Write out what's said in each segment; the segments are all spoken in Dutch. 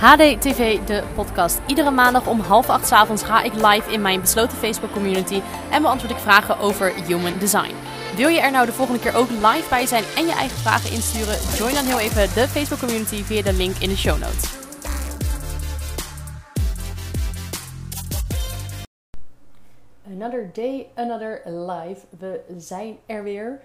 HDTV, de podcast. Iedere maandag om half acht 's avonds ga ik live in mijn besloten Facebook community en beantwoord ik vragen over human design. Wil je er nou de volgende keer ook live bij zijn en je eigen vragen insturen? Join dan heel even de Facebook community via de link in de show notes. Another day, another live. We zijn er weer.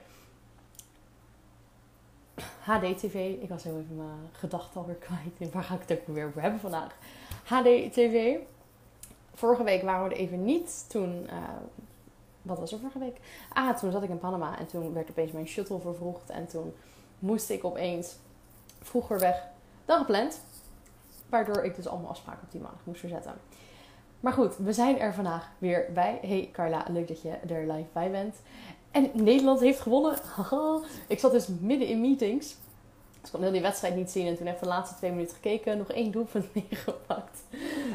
HDTV. Ik was heel even mijn gedachten alweer kwijt. Waar ga ik het ook weer hebben vandaag? HDTV. Vorige week waren we er even niet. Toen, uh, wat was er vorige week? Ah, toen zat ik in Panama en toen werd opeens mijn shuttle vervroegd. En toen moest ik opeens vroeger weg dan gepland. Waardoor ik dus allemaal afspraken op die maandag moest verzetten. Maar goed, we zijn er vandaag weer bij. Hey Carla, leuk dat je er live bij bent. En Nederland heeft gewonnen. ik zat dus midden in meetings. Dus ik kon heel die wedstrijd niet zien. En toen heb ik de laatste twee minuten gekeken. Nog één doelpunt meegepakt.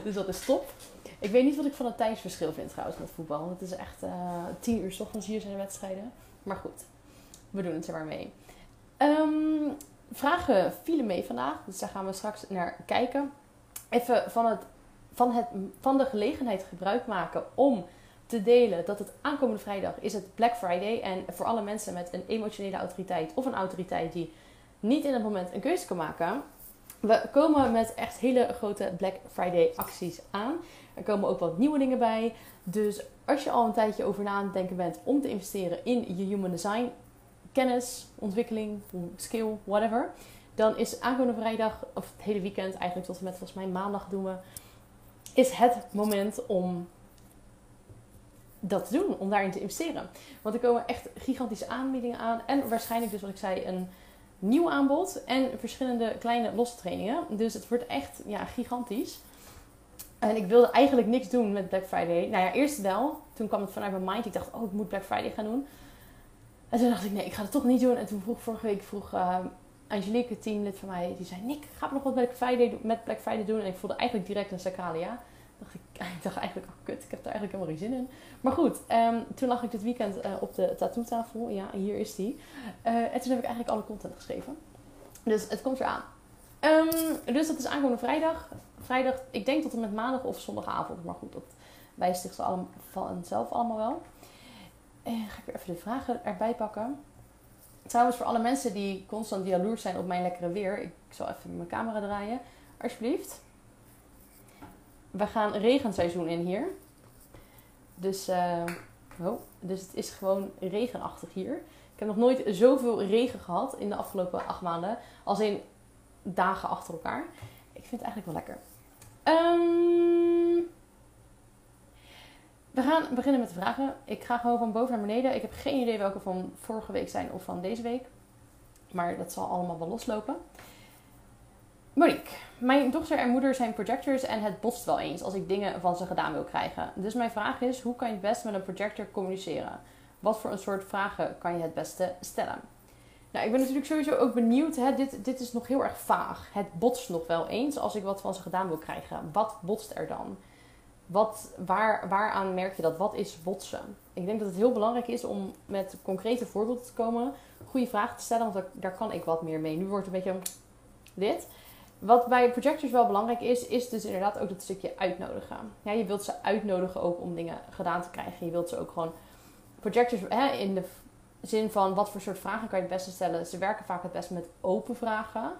Dus dat is top. Ik weet niet wat ik van het tijdsverschil vind trouwens met voetbal. Het is echt uh, tien uur s ochtends hier zijn de wedstrijden. Maar goed, we doen het er maar mee. Um, vragen vielen mee vandaag. Dus daar gaan we straks naar kijken. Even van, het, van, het, van de gelegenheid gebruik maken om te delen dat het aankomende vrijdag is het Black Friday. En voor alle mensen met een emotionele autoriteit of een autoriteit die niet in het moment een keuze kan maken. We komen met echt hele grote Black Friday acties aan. Er komen ook wat nieuwe dingen bij. Dus als je al een tijdje over na aan denken bent om te investeren in je human design kennis, ontwikkeling, skill, whatever. Dan is aankomende vrijdag, of het hele weekend, eigenlijk tot en met volgens mij maandag doen we, is het moment om dat doen, om daarin te investeren. Want er komen echt gigantische aanbiedingen aan. En waarschijnlijk dus wat ik zei, een nieuw aanbod en verschillende kleine losse trainingen. Dus het wordt echt ja, gigantisch. En ik wilde eigenlijk niks doen met Black Friday. Nou ja, eerst wel. Toen kwam het vanuit mijn mind. Ik dacht, oh, ik moet Black Friday gaan doen. En toen dacht ik, nee, ik ga het toch niet doen. En toen vroeg vorige week vroeg uh, Angelique, teamlid van mij, die zei, Nick, ga nog wat Black Friday, met Black Friday doen? En ik voelde eigenlijk direct een Sakalia dacht ik, ik dacht eigenlijk, oh kut, ik heb daar eigenlijk helemaal geen zin in. Maar goed, um, toen lag ik dit weekend uh, op de tattoo tafel. Ja, hier is die. Uh, en toen heb ik eigenlijk alle content geschreven. Dus het komt eraan. Um, dus dat is aankomende vrijdag. Vrijdag, ik denk tot en met maandag of zondagavond. Maar goed, dat wijst zich vanzelf allemaal wel. En ga ik weer even de vragen erbij pakken. Trouwens, voor alle mensen die constant jaloers zijn op mijn lekkere weer. Ik zal even mijn camera draaien. Alsjeblieft we gaan regenseizoen in hier. Dus, uh, oh, dus het is gewoon regenachtig hier. Ik heb nog nooit zoveel regen gehad in de afgelopen acht maanden. Als in dagen achter elkaar. Ik vind het eigenlijk wel lekker. Um, we gaan beginnen met de vragen. Ik ga gewoon van boven naar beneden. Ik heb geen idee welke van vorige week zijn of van deze week. Maar dat zal allemaal wel loslopen. Monique, mijn dochter en moeder zijn projectors en het botst wel eens als ik dingen van ze gedaan wil krijgen. Dus mijn vraag is, hoe kan je het best met een projector communiceren? Wat voor een soort vragen kan je het beste stellen? Nou, ik ben natuurlijk sowieso ook benieuwd. Hè? Dit, dit is nog heel erg vaag. Het botst nog wel eens als ik wat van ze gedaan wil krijgen. Wat botst er dan? Wat, waar, waaraan merk je dat? Wat is botsen? Ik denk dat het heel belangrijk is om met concrete voorbeelden te komen. Goede vragen te stellen, want daar, daar kan ik wat meer mee. Nu wordt het een beetje dit. Wat bij projectors wel belangrijk is, is dus inderdaad ook dat stukje uitnodigen. Ja, je wilt ze uitnodigen ook om dingen gedaan te krijgen. Je wilt ze ook gewoon. Projectors, hè, in de zin van wat voor soort vragen kan je het beste stellen. Ze werken vaak het beste met open vragen.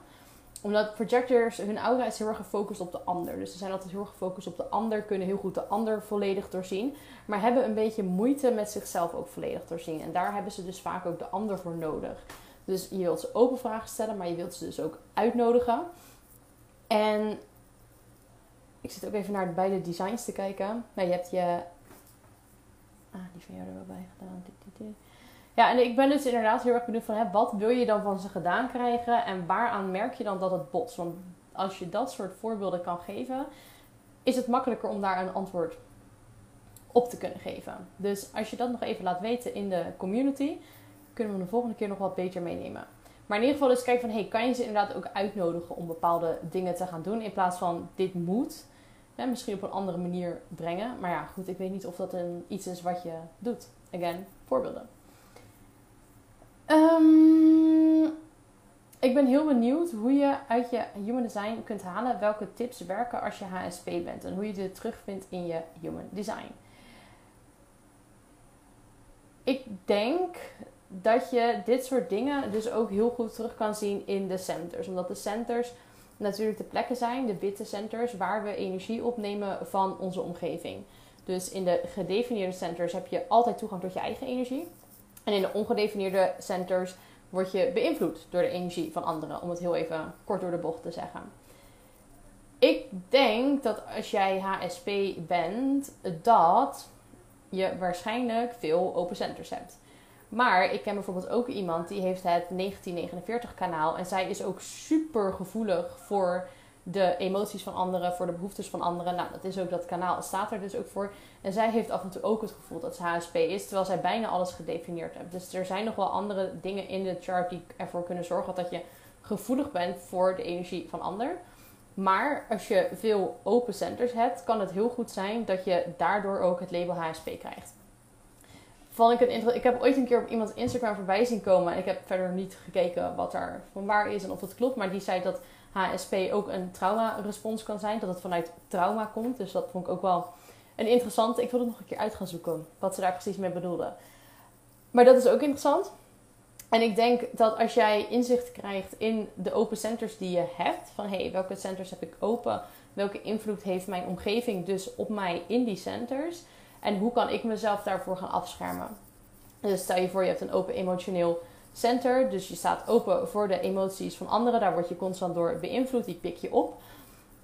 Omdat projectors, hun aura is heel erg gefocust op de ander. Dus ze zijn altijd heel erg gefocust op de ander, kunnen heel goed de ander volledig doorzien. Maar hebben een beetje moeite met zichzelf ook volledig doorzien. En daar hebben ze dus vaak ook de ander voor nodig. Dus je wilt ze open vragen stellen, maar je wilt ze dus ook uitnodigen. En ik zit ook even naar beide designs te kijken. Nou, je hebt je. Ah, die van jou er wel bij gedaan. Ja, en ik ben dus inderdaad heel erg benieuwd van hè, wat wil je dan van ze gedaan krijgen en waaraan merk je dan dat het botst? Want als je dat soort voorbeelden kan geven, is het makkelijker om daar een antwoord op te kunnen geven. Dus als je dat nog even laat weten in de community, kunnen we de volgende keer nog wat beter meenemen. Maar in ieder geval dus kijken van, hey, kan je ze inderdaad ook uitnodigen om bepaalde dingen te gaan doen in plaats van dit moet. Ja, misschien op een andere manier brengen. Maar ja, goed, ik weet niet of dat een, iets is wat je doet. Again, voorbeelden. Um, ik ben heel benieuwd hoe je uit je human design kunt halen welke tips werken als je HSP bent en hoe je dit terugvindt in je human design. Ik denk dat je dit soort dingen dus ook heel goed terug kan zien in de centers. Omdat de centers natuurlijk de plekken zijn, de witte centers, waar we energie opnemen van onze omgeving. Dus in de gedefinieerde centers heb je altijd toegang tot je eigen energie. En in de ongedefinieerde centers word je beïnvloed door de energie van anderen, om het heel even kort door de bocht te zeggen. Ik denk dat als jij HSP bent, dat je waarschijnlijk veel open centers hebt. Maar ik ken bijvoorbeeld ook iemand die heeft het 1949 kanaal. En zij is ook super gevoelig voor de emoties van anderen, voor de behoeftes van anderen. Nou, dat is ook dat kanaal, staat er dus ook voor. En zij heeft af en toe ook het gevoel dat ze HSP is, terwijl zij bijna alles gedefinieerd heeft. Dus er zijn nog wel andere dingen in de chart die ervoor kunnen zorgen dat je gevoelig bent voor de energie van ander. Maar als je veel open centers hebt, kan het heel goed zijn dat je daardoor ook het label HSP krijgt. Vond ik, ik heb ooit een keer op iemands Instagram voorbij zien komen. En ik heb verder niet gekeken wat daar van waar is en of het klopt. Maar die zei dat HSP ook een trauma-respons kan zijn. Dat het vanuit trauma komt. Dus dat vond ik ook wel een interessante. Ik wil het nog een keer uit gaan zoeken. Wat ze daar precies mee bedoelden. Maar dat is ook interessant. En ik denk dat als jij inzicht krijgt in de open centers die je hebt. Van hé, hey, welke centers heb ik open? Welke invloed heeft mijn omgeving dus op mij in die centers? En hoe kan ik mezelf daarvoor gaan afschermen? Dus stel je voor, je hebt een open emotioneel center. Dus je staat open voor de emoties van anderen. Daar word je constant door beïnvloed. Die pik je op.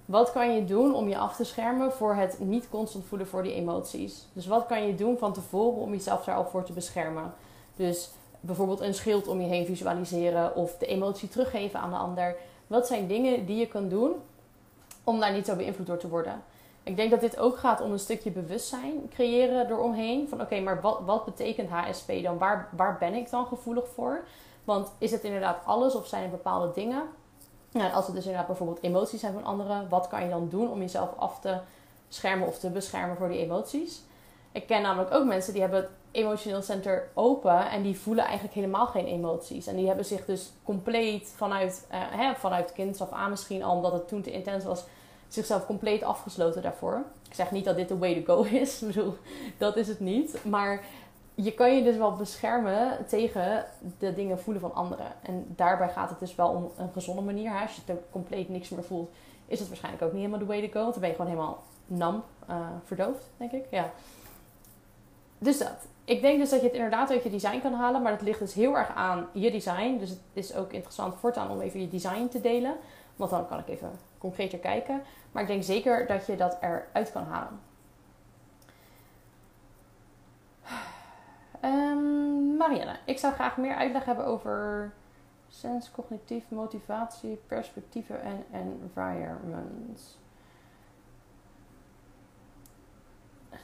Wat kan je doen om je af te schermen voor het niet constant voelen voor die emoties? Dus wat kan je doen van tevoren om jezelf daar al voor te beschermen? Dus bijvoorbeeld een schild om je heen visualiseren of de emotie teruggeven aan de ander. Wat zijn dingen die je kan doen om daar niet zo beïnvloed door te worden? Ik denk dat dit ook gaat om een stukje bewustzijn creëren eromheen. Van oké, maar wat, wat betekent HSP dan? Waar, waar ben ik dan gevoelig voor? Want is het inderdaad alles of zijn er bepaalde dingen? Nou, als het dus inderdaad bijvoorbeeld emoties zijn van anderen, wat kan je dan doen om jezelf af te schermen of te beschermen voor die emoties? Ik ken namelijk ook mensen die hebben het emotioneel center open en die voelen eigenlijk helemaal geen emoties. En die hebben zich dus compleet vanuit, hè, vanuit kinds af aan misschien al, omdat het toen te intens was, zichzelf compleet afgesloten daarvoor. Ik zeg niet dat dit de way to go is. Bedoel, dat is het niet. Maar je kan je dus wel beschermen tegen de dingen voelen van anderen. En daarbij gaat het dus wel om een gezonde manier. Als je er compleet niks meer voelt, is het waarschijnlijk ook niet helemaal de way to go. Dan ben je gewoon helemaal nam, uh, verdoofd, denk ik. Ja. Dus dat. Ik denk dus dat je het inderdaad uit je design kan halen. Maar dat ligt dus heel erg aan je design. Dus het is ook interessant voortaan om even je design te delen. Want dan kan ik even concreter kijken. Maar ik denk zeker dat je dat eruit kan halen. Um, Marianne, ik zou graag meer uitleg hebben over sens, cognitief, motivatie, perspectieven en environment.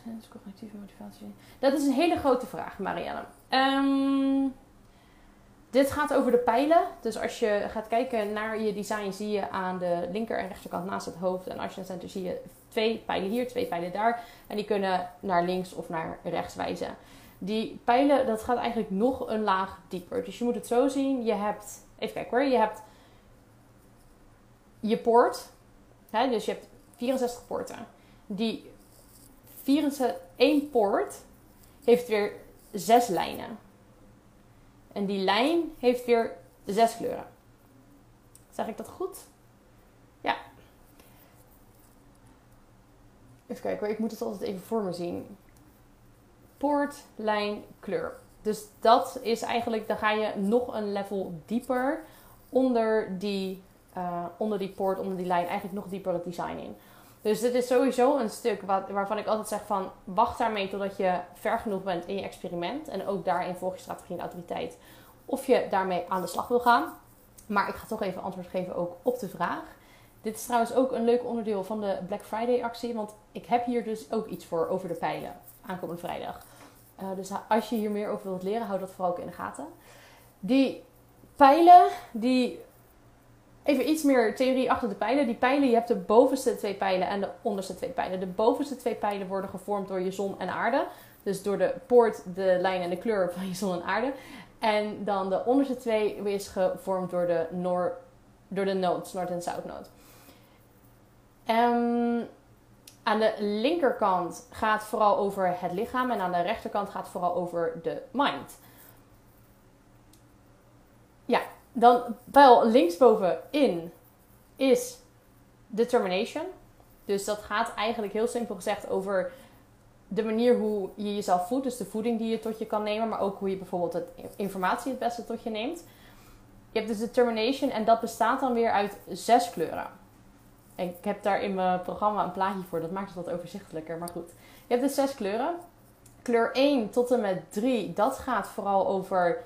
Sens, cognitieve motivatie. Dat is een hele grote vraag, Marianne. Um, dit gaat over de pijlen. Dus als je gaat kijken naar je design, zie je aan de linker en rechterkant naast het hoofd en als je center zie je twee pijlen hier, twee pijlen daar. En die kunnen naar links of naar rechts wijzen. Die pijlen, dat gaat eigenlijk nog een laag dieper. Dus je moet het zo zien. Je hebt, even kijken hoor, je hebt je poort. Hè, dus je hebt 64 poorten. Die 64, één poort heeft weer zes lijnen. En die lijn heeft weer zes kleuren. Zeg ik dat goed? Ja. Even kijken ik moet het altijd even voor me zien. Poort, lijn, kleur. Dus dat is eigenlijk, dan ga je nog een level dieper onder die, uh, onder die poort, onder die lijn, eigenlijk nog dieper het design in. Dus dit is sowieso een stuk wat, waarvan ik altijd zeg van wacht daarmee totdat je ver genoeg bent in je experiment. En ook daarin volg je strategie en autoriteit. Of je daarmee aan de slag wil gaan. Maar ik ga toch even antwoord geven ook op de vraag. Dit is trouwens ook een leuk onderdeel van de Black Friday actie. Want ik heb hier dus ook iets voor over de pijlen aankomende vrijdag. Uh, dus als je hier meer over wilt leren, houd dat vooral ook in de gaten. Die pijlen, die Even iets meer theorie achter de pijlen. Die pijlen, je hebt de bovenste twee pijlen en de onderste twee pijlen. De bovenste twee pijlen worden gevormd door je zon en aarde. Dus door de poort, de lijn en de kleur van je zon en aarde. En dan de onderste twee is gevormd door de, noor, door de notes, Noord- en Zuidnoot. Um, aan de linkerkant gaat vooral over het lichaam en aan de rechterkant gaat vooral over de mind. Ja, dan pijl linksbovenin is determination. Dus dat gaat eigenlijk heel simpel gezegd over de manier hoe je jezelf voedt. Dus de voeding die je tot je kan nemen, maar ook hoe je bijvoorbeeld het informatie het beste tot je neemt. Je hebt dus determination en dat bestaat dan weer uit zes kleuren. Ik heb daar in mijn programma een plaatje voor, dat maakt het wat overzichtelijker, maar goed. Je hebt dus zes kleuren. Kleur 1 tot en met 3, dat gaat vooral over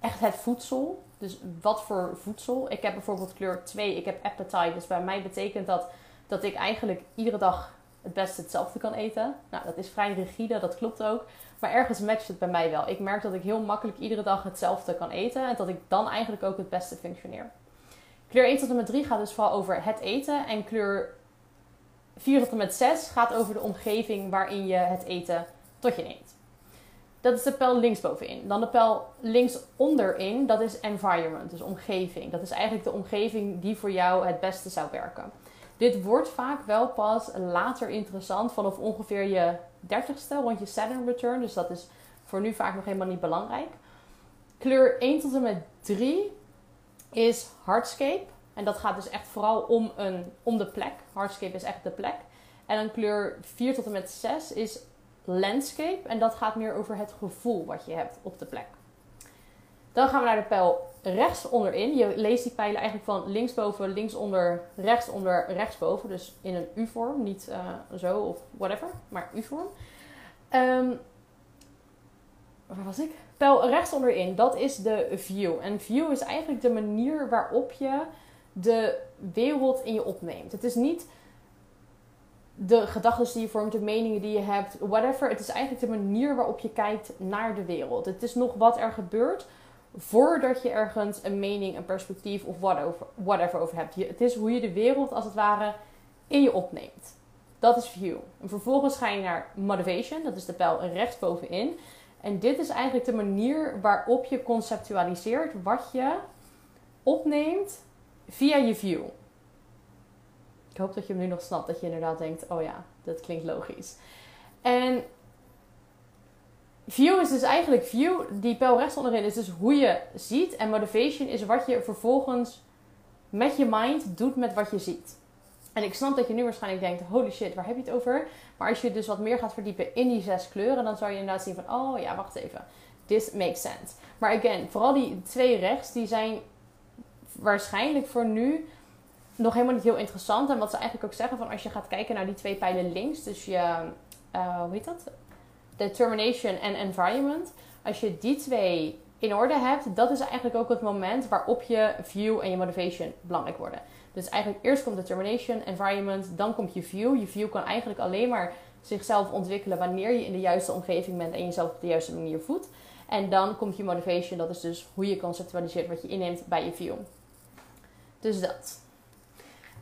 echt het voedsel. Dus wat voor voedsel. Ik heb bijvoorbeeld kleur 2, ik heb appetite. Dus bij mij betekent dat dat ik eigenlijk iedere dag het beste hetzelfde kan eten. Nou, dat is vrij rigide, dat klopt ook. Maar ergens matcht het bij mij wel. Ik merk dat ik heel makkelijk iedere dag hetzelfde kan eten. En dat ik dan eigenlijk ook het beste functioneer. Kleur 1 tot en met 3 gaat dus vooral over het eten. En kleur 4 tot en met 6 gaat over de omgeving waarin je het eten tot je neemt. Dat is de pijl linksbovenin. Dan de pijl linksonderin, dat is environment, dus omgeving. Dat is eigenlijk de omgeving die voor jou het beste zou werken. Dit wordt vaak wel pas later interessant vanaf ongeveer je 30ste, rond je Saturn return. Dus dat is voor nu vaak nog helemaal niet belangrijk. Kleur 1 tot en met 3 is hardscape. En dat gaat dus echt vooral om, een, om de plek. Hardscape is echt de plek. En dan kleur 4 tot en met 6 is landscape. En dat gaat meer over het gevoel wat je hebt op de plek. Dan gaan we naar de pijl rechts onderin. Je leest die pijlen eigenlijk van linksboven, linksonder, rechtsonder, rechtsboven. Dus in een U-vorm. Niet uh, zo of whatever, maar U-vorm. Um, waar was ik? Pijl rechts onderin, dat is de view. En view is eigenlijk de manier waarop je de wereld in je opneemt. Het is niet de gedachten die je vormt, de meningen die je hebt, whatever. Het is eigenlijk de manier waarop je kijkt naar de wereld. Het is nog wat er gebeurt voordat je ergens een mening, een perspectief of whatever, over hebt. Het is hoe je de wereld als het ware in je opneemt. Dat is view. En vervolgens ga je naar motivation, dat is de pijl rechtsbovenin. En dit is eigenlijk de manier waarop je conceptualiseert wat je opneemt via je view. Ik hoop dat je hem nu nog snapt, dat je inderdaad denkt: oh ja, dat klinkt logisch. En view is dus eigenlijk view, die pijl rechts onderin is dus hoe je ziet. En motivation is wat je vervolgens met je mind doet met wat je ziet. En ik snap dat je nu waarschijnlijk denkt: holy shit, waar heb je het over? Maar als je dus wat meer gaat verdiepen in die zes kleuren, dan zou je inderdaad zien van: oh ja, wacht even. This makes sense. Maar again, vooral die twee rechts, die zijn waarschijnlijk voor nu nog helemaal niet heel interessant. En wat ze eigenlijk ook zeggen van als je gaat kijken naar die twee pijlen links, dus je, uh, hoe heet dat? Determination en environment. Als je die twee in orde hebt, dat is eigenlijk ook het moment waarop je view en je motivation belangrijk worden. Dus eigenlijk eerst komt determination, environment, dan komt je view. Je view kan eigenlijk alleen maar zichzelf ontwikkelen wanneer je in de juiste omgeving bent en jezelf op de juiste manier voedt. En dan komt je motivation, dat is dus hoe je conceptualiseert wat je inneemt bij je view. Dus dat.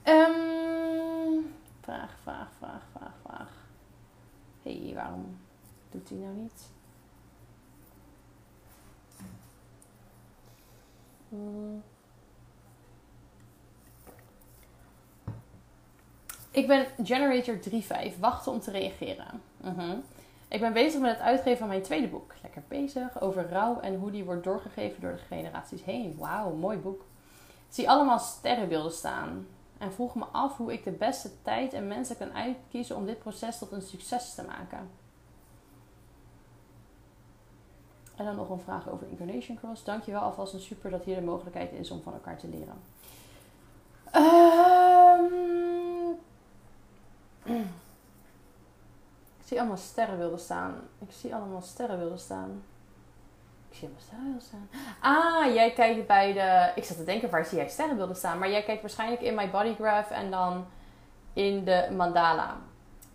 Um, vraag, vraag, vraag, vraag, vraag. Hé, hey, waarom doet hij nou niet? Hmm. Ik ben Generator 3.5. Wachten om te reageren. Uh Ik ben bezig met het uitgeven van mijn tweede boek. Lekker bezig over rouw en hoe die wordt doorgegeven door de generaties heen. Wauw, mooi boek. Ik zie allemaal sterrenbeelden staan. En vroeg me af hoe ik de beste tijd en mensen kan uitkiezen om dit proces tot een succes te maken. En dan nog een vraag over Incarnation Cross. Dankjewel alvast een super dat hier de mogelijkheid is om van elkaar te leren. Um, ik zie allemaal sterrenbeelden staan. Ik zie allemaal sterrenbeelden staan. Zie sterrenbeelden staan. Ah, jij kijkt bij de... Ik zat te denken, waar zie jij sterrenbeelden staan? Maar jij kijkt waarschijnlijk in My Body Graph en dan in de mandala.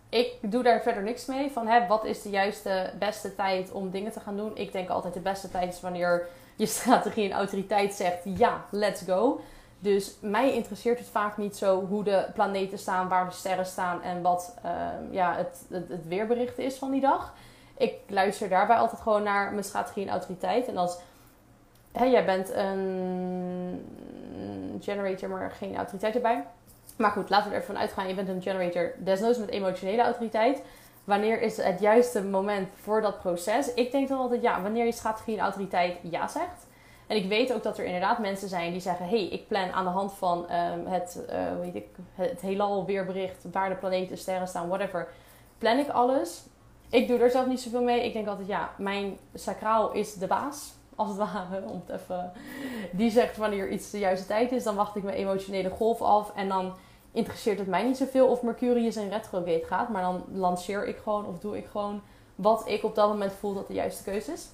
Ik doe daar verder niks mee. Van hè, wat is de juiste, beste tijd om dingen te gaan doen? Ik denk altijd de beste tijd is wanneer je strategie en autoriteit zegt: ja, let's go. Dus mij interesseert het vaak niet zo hoe de planeten staan, waar de sterren staan en wat ehm, ja, het, het, het, weerbericht is van die dag. Ik luister daarbij altijd gewoon naar mijn strategie en autoriteit. En als hè, jij bent een generator, maar geen autoriteit erbij. Maar goed, laten we er even van uitgaan. Je bent een generator, desnoods met emotionele autoriteit. Wanneer is het juiste moment voor dat proces? Ik denk dan altijd ja, wanneer je strategie en autoriteit ja zegt. En ik weet ook dat er inderdaad mensen zijn die zeggen: hey, ik plan aan de hand van um, het, uh, ik, het heelal weerbericht, waar de planeten, sterren staan, whatever. Plan ik alles. Ik doe er zelf niet zoveel mee. Ik denk altijd: ja, mijn sacraal is de baas, als het ware. Om het even, die zegt wanneer iets de juiste tijd is. Dan wacht ik mijn emotionele golf af en dan interesseert het mij niet zoveel of Mercurius in retrograde gaat. Maar dan lanceer ik gewoon of doe ik gewoon wat ik op dat moment voel dat de juiste keuze is.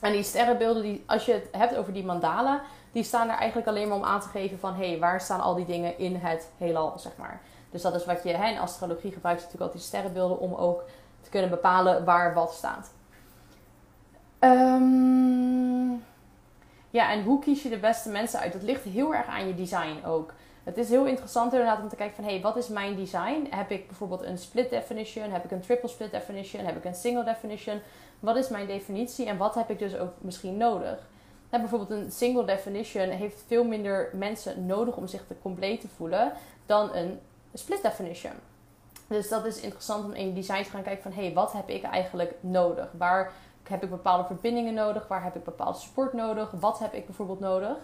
En die sterrenbeelden, die, als je het hebt over die mandala, die staan er eigenlijk alleen maar om aan te geven van... hé, hey, waar staan al die dingen in het heelal, zeg maar. Dus dat is wat je hè, in astrologie gebruikt, natuurlijk altijd die sterrenbeelden... om ook te kunnen bepalen waar wat staat. Um, ja, en hoe kies je de beste mensen uit? Dat ligt heel erg aan je design ook. Het is heel interessant inderdaad om te kijken van... hé, hey, wat is mijn design? Heb ik bijvoorbeeld een split definition? Heb ik een triple split definition? Heb ik een single definition? Wat is mijn definitie en wat heb ik dus ook misschien nodig? Nou, bijvoorbeeld een single definition heeft veel minder mensen nodig om zich te compleet te voelen dan een split definition. Dus dat is interessant om in je design te gaan kijken van hé, hey, wat heb ik eigenlijk nodig? Waar heb ik bepaalde verbindingen nodig? Waar heb ik bepaalde support nodig? Wat heb ik bijvoorbeeld nodig?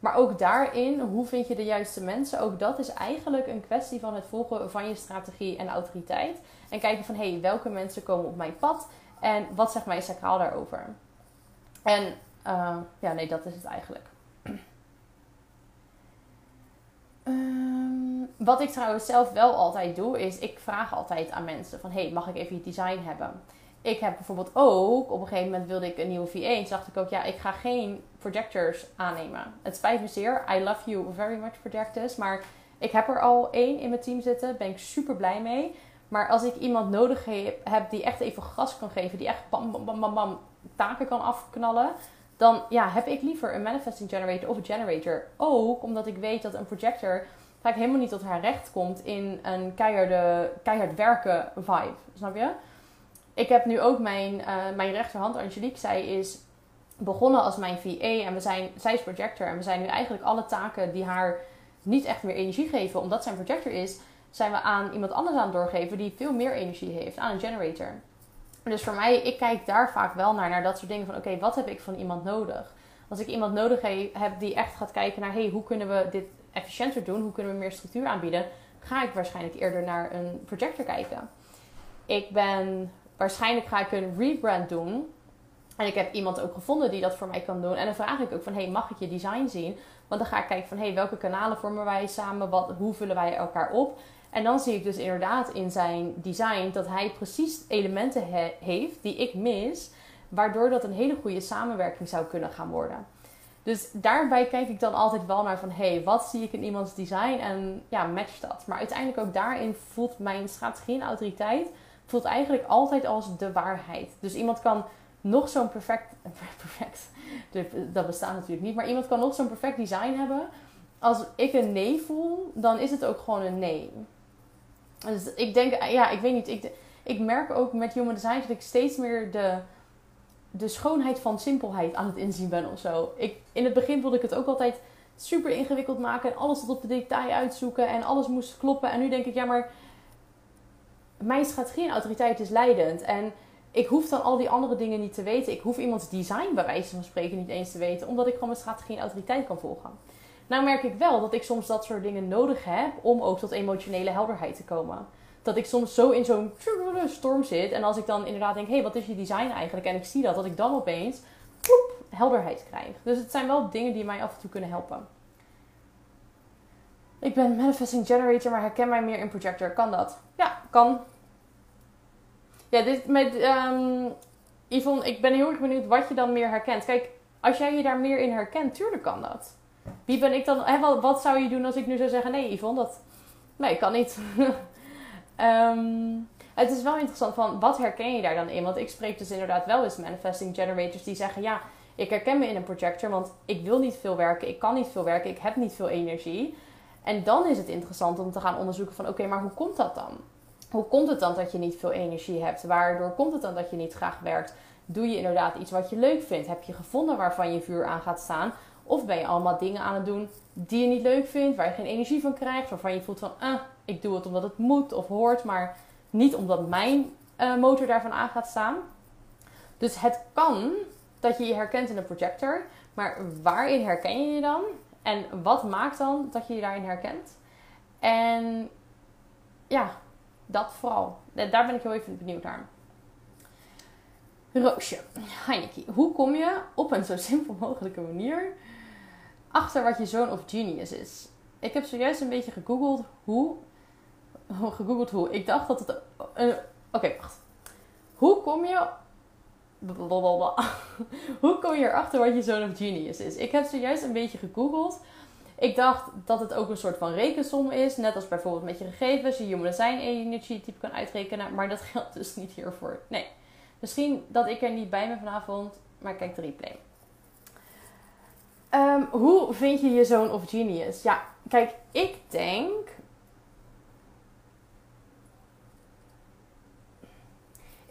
Maar ook daarin, hoe vind je de juiste mensen? Ook dat is eigenlijk een kwestie van het volgen van je strategie en autoriteit. En kijken van hé, hey, welke mensen komen op mijn pad? En wat zegt mijn sacraal daarover? En uh, ja, nee, dat is het eigenlijk. Um, wat ik trouwens zelf wel altijd doe, is ik vraag altijd aan mensen van... Hey, mag ik even je design hebben? Ik heb bijvoorbeeld ook, op een gegeven moment wilde ik een nieuwe VA. En dacht ik ook, ja, ik ga geen projectors aannemen. Het spijt me zeer. I love you very much projectors. Maar ik heb er al één in mijn team zitten. Ben ik super blij mee. Maar als ik iemand nodig heb die echt even gas kan geven, die echt bam, bam, bam taken kan afknallen, dan ja, heb ik liever een manifesting generator of een generator. Ook omdat ik weet dat een projector vaak helemaal niet tot haar recht komt in een keiharde, keihard werken vibe. Snap je? Ik heb nu ook mijn, uh, mijn rechterhand, Angelique, zij is begonnen als mijn VA en we zijn, zij is projector en we zijn nu eigenlijk alle taken die haar niet echt meer energie geven, omdat zij een projector is, zijn we aan iemand anders aan het doorgeven die veel meer energie heeft, aan een generator. Dus voor mij, ik kijk daar vaak wel naar, naar dat soort dingen van oké, wat heb ik van iemand nodig? Als ik iemand nodig heb die echt gaat kijken naar hey, hoe kunnen we dit efficiënter doen, hoe kunnen we meer structuur aanbieden, ga ik waarschijnlijk eerder naar een projector kijken. Ik ben, waarschijnlijk ga ik een rebrand doen. En ik heb iemand ook gevonden die dat voor mij kan doen. En dan vraag ik ook van, hey, mag ik je design zien? Want dan ga ik kijken van, hey, welke kanalen vormen wij samen? Wat, hoe vullen wij elkaar op? En dan zie ik dus inderdaad in zijn design dat hij precies elementen heeft die ik mis, waardoor dat een hele goede samenwerking zou kunnen gaan worden. Dus daarbij kijk ik dan altijd wel naar van hé, hey, wat zie ik in iemands design en ja, match dat. Maar uiteindelijk ook daarin voelt mijn strategie en autoriteit voelt eigenlijk altijd als de waarheid. Dus iemand kan nog zo'n perfect, perfect, dat bestaat natuurlijk niet, maar iemand kan nog zo'n perfect design hebben. Als ik een nee voel, dan is het ook gewoon een nee. Dus ik denk, ja, ik weet niet. Ik, ik merk ook met human design dat ik steeds meer de, de schoonheid van simpelheid aan het inzien ben of zo. Ik, in het begin wilde ik het ook altijd super ingewikkeld maken en alles tot op de detail uitzoeken en alles moest kloppen. En nu denk ik, ja, maar mijn strategie en autoriteit is leidend. En ik hoef dan al die andere dingen niet te weten. Ik hoef iemands design bij wijze van spreken niet eens te weten, omdat ik gewoon mijn strategie en autoriteit kan volgen. Nou merk ik wel dat ik soms dat soort dingen nodig heb om ook tot emotionele helderheid te komen. Dat ik soms zo in zo'n storm zit en als ik dan inderdaad denk, hé, hey, wat is je design eigenlijk? En ik zie dat, dat ik dan opeens helderheid krijg. Dus het zijn wel dingen die mij af en toe kunnen helpen. Ik ben manifesting generator, maar herken mij meer in projector. Kan dat? Ja, kan. Ja, dit met um, Yvonne, ik ben heel erg benieuwd wat je dan meer herkent. Kijk, als jij je daar meer in herkent, tuurlijk kan dat. Wie ben ik dan? Hè, wat, zou je doen als ik nu zou zeggen: nee, Yvonne, dat. Nee, kan niet. um, het is wel interessant van wat herken je daar dan in? Want ik spreek dus inderdaad wel eens manifesting generators die zeggen: ja, ik herken me in een projector, want ik wil niet veel werken, ik kan niet veel werken, ik heb niet veel energie. En dan is het interessant om te gaan onderzoeken van oké, maar hoe komt dat dan? hoe komt het dan dat je niet veel energie hebt? Waardoor komt het dan dat je niet graag werkt? Doe je inderdaad iets wat je leuk vindt? Heb je gevonden waarvan je vuur aan gaat staan? Of ben je allemaal dingen aan het doen die je niet leuk vindt, waar je geen energie van krijgt, waarvan je voelt van, ah, ik doe het omdat het moet of hoort, maar niet omdat mijn uh, motor daarvan aan gaat staan. Dus het kan dat je je herkent in een projector, maar waarin herken je je dan? En wat maakt dan dat je je daarin herkent? En ja, dat vooral. Daar ben ik heel even benieuwd naar. Roosje, Heineke, hoe kom je op een zo simpel mogelijke manier achter wat je zoon of genius is? Ik heb zojuist een beetje gegoogeld hoe. Gegoogeld hoe. Ik dacht dat het. Uh, Oké, wacht. Hoe kom je. hoe kom je erachter wat je zoon of genius is? Ik heb zojuist een beetje gegoogeld. Ik dacht dat het ook een soort van rekensom is. Net als bijvoorbeeld met je gegevens. Je human design energy type kan uitrekenen. Maar dat geldt dus niet hiervoor. Nee. Misschien dat ik er niet bij ben vanavond. Maar kijk de replay. Um, hoe vind je je zoon of genius? Ja, kijk, ik denk.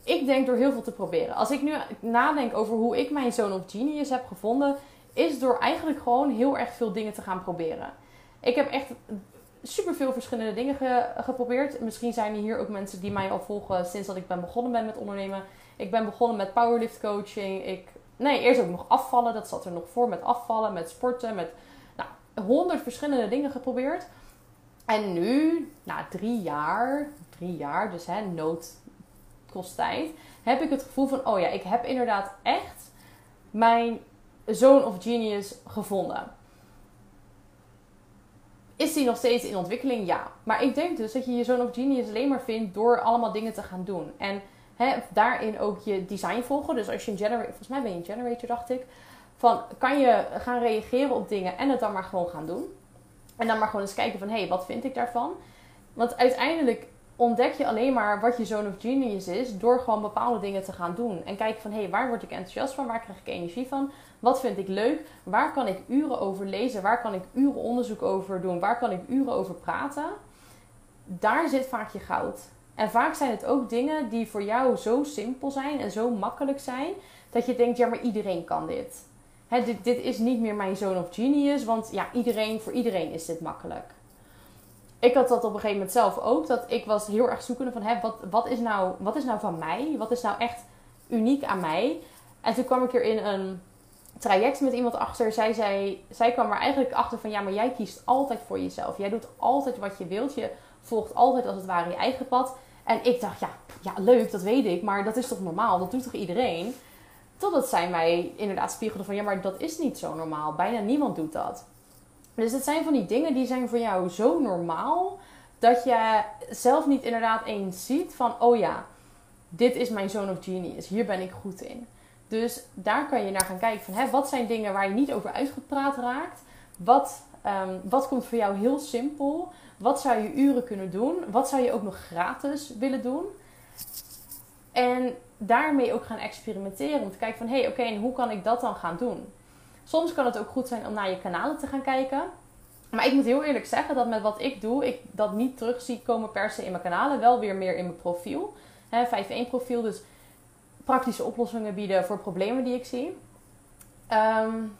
Ik denk door heel veel te proberen. Als ik nu nadenk over hoe ik mijn zoon of genius heb gevonden, is door eigenlijk gewoon heel erg veel dingen te gaan proberen. Ik heb echt super veel verschillende dingen geprobeerd. Misschien zijn er hier ook mensen die mij al volgen sinds dat ik ben begonnen ben met ondernemen. Ik ben begonnen met powerlift coaching. Ik, nee, eerst ook nog afvallen. Dat zat er nog voor met afvallen, met sporten, met nou, honderd verschillende dingen geprobeerd. En nu, na drie jaar, drie jaar, dus hè, nood kost tijd, heb ik het gevoel van, oh ja, ik heb inderdaad echt mijn zoon of genius gevonden. Is die nog steeds in ontwikkeling? Ja. Maar ik denk dus dat je je zoon of genius alleen maar vindt door allemaal dingen te gaan doen. En daarin ook je design volgen. Dus als je een generator, volgens mij ben je een generator, dacht ik. Van kan je gaan reageren op dingen en het dan maar gewoon gaan doen. En dan maar gewoon eens kijken van hé, hey, wat vind ik daarvan? Want uiteindelijk ontdek je alleen maar wat je zoon of genius is door gewoon bepaalde dingen te gaan doen. En kijken van hé, hey, waar word ik enthousiast van? Waar krijg ik energie van? Wat vind ik leuk? Waar kan ik uren over lezen? Waar kan ik uren onderzoek over doen? Waar kan ik uren over praten? Daar zit vaak je goud. En vaak zijn het ook dingen die voor jou zo simpel zijn en zo makkelijk zijn, dat je denkt, ja, maar iedereen kan dit. dit, dit is niet meer mijn zoon of genius, want ja, iedereen, voor iedereen is dit makkelijk. Ik had dat op een gegeven moment zelf ook, dat ik was heel erg zoekende van, hè, wat, wat, is nou, wat is nou van mij? Wat is nou echt uniek aan mij? En toen kwam ik er in een traject met iemand achter. Zij, zei, zij kwam er eigenlijk achter van, ja, maar jij kiest altijd voor jezelf. Jij doet altijd wat je wilt. Je volgt altijd als het ware je eigen pad. En ik dacht, ja, ja, leuk, dat weet ik, maar dat is toch normaal? Dat doet toch iedereen? Totdat zij mij inderdaad spiegelde van, ja, maar dat is niet zo normaal. Bijna niemand doet dat. Dus het zijn van die dingen die zijn voor jou zo normaal, dat je zelf niet inderdaad eens ziet van, oh ja, dit is mijn zone of genius. Hier ben ik goed in. Dus daar kan je naar gaan kijken van, hè, wat zijn dingen waar je niet over uitgepraat raakt? Wat, um, wat komt voor jou heel simpel? Wat zou je uren kunnen doen? Wat zou je ook nog gratis willen doen? En daarmee ook gaan experimenteren. Om te kijken van, hé, hey, oké, en hoe kan ik dat dan gaan doen? Soms kan het ook goed zijn om naar je kanalen te gaan kijken. Maar ik moet heel eerlijk zeggen dat met wat ik doe, ik dat niet terug zie komen per se in mijn kanalen. Wel weer meer in mijn profiel. 5-1 profiel, dus praktische oplossingen bieden voor problemen die ik zie. Um,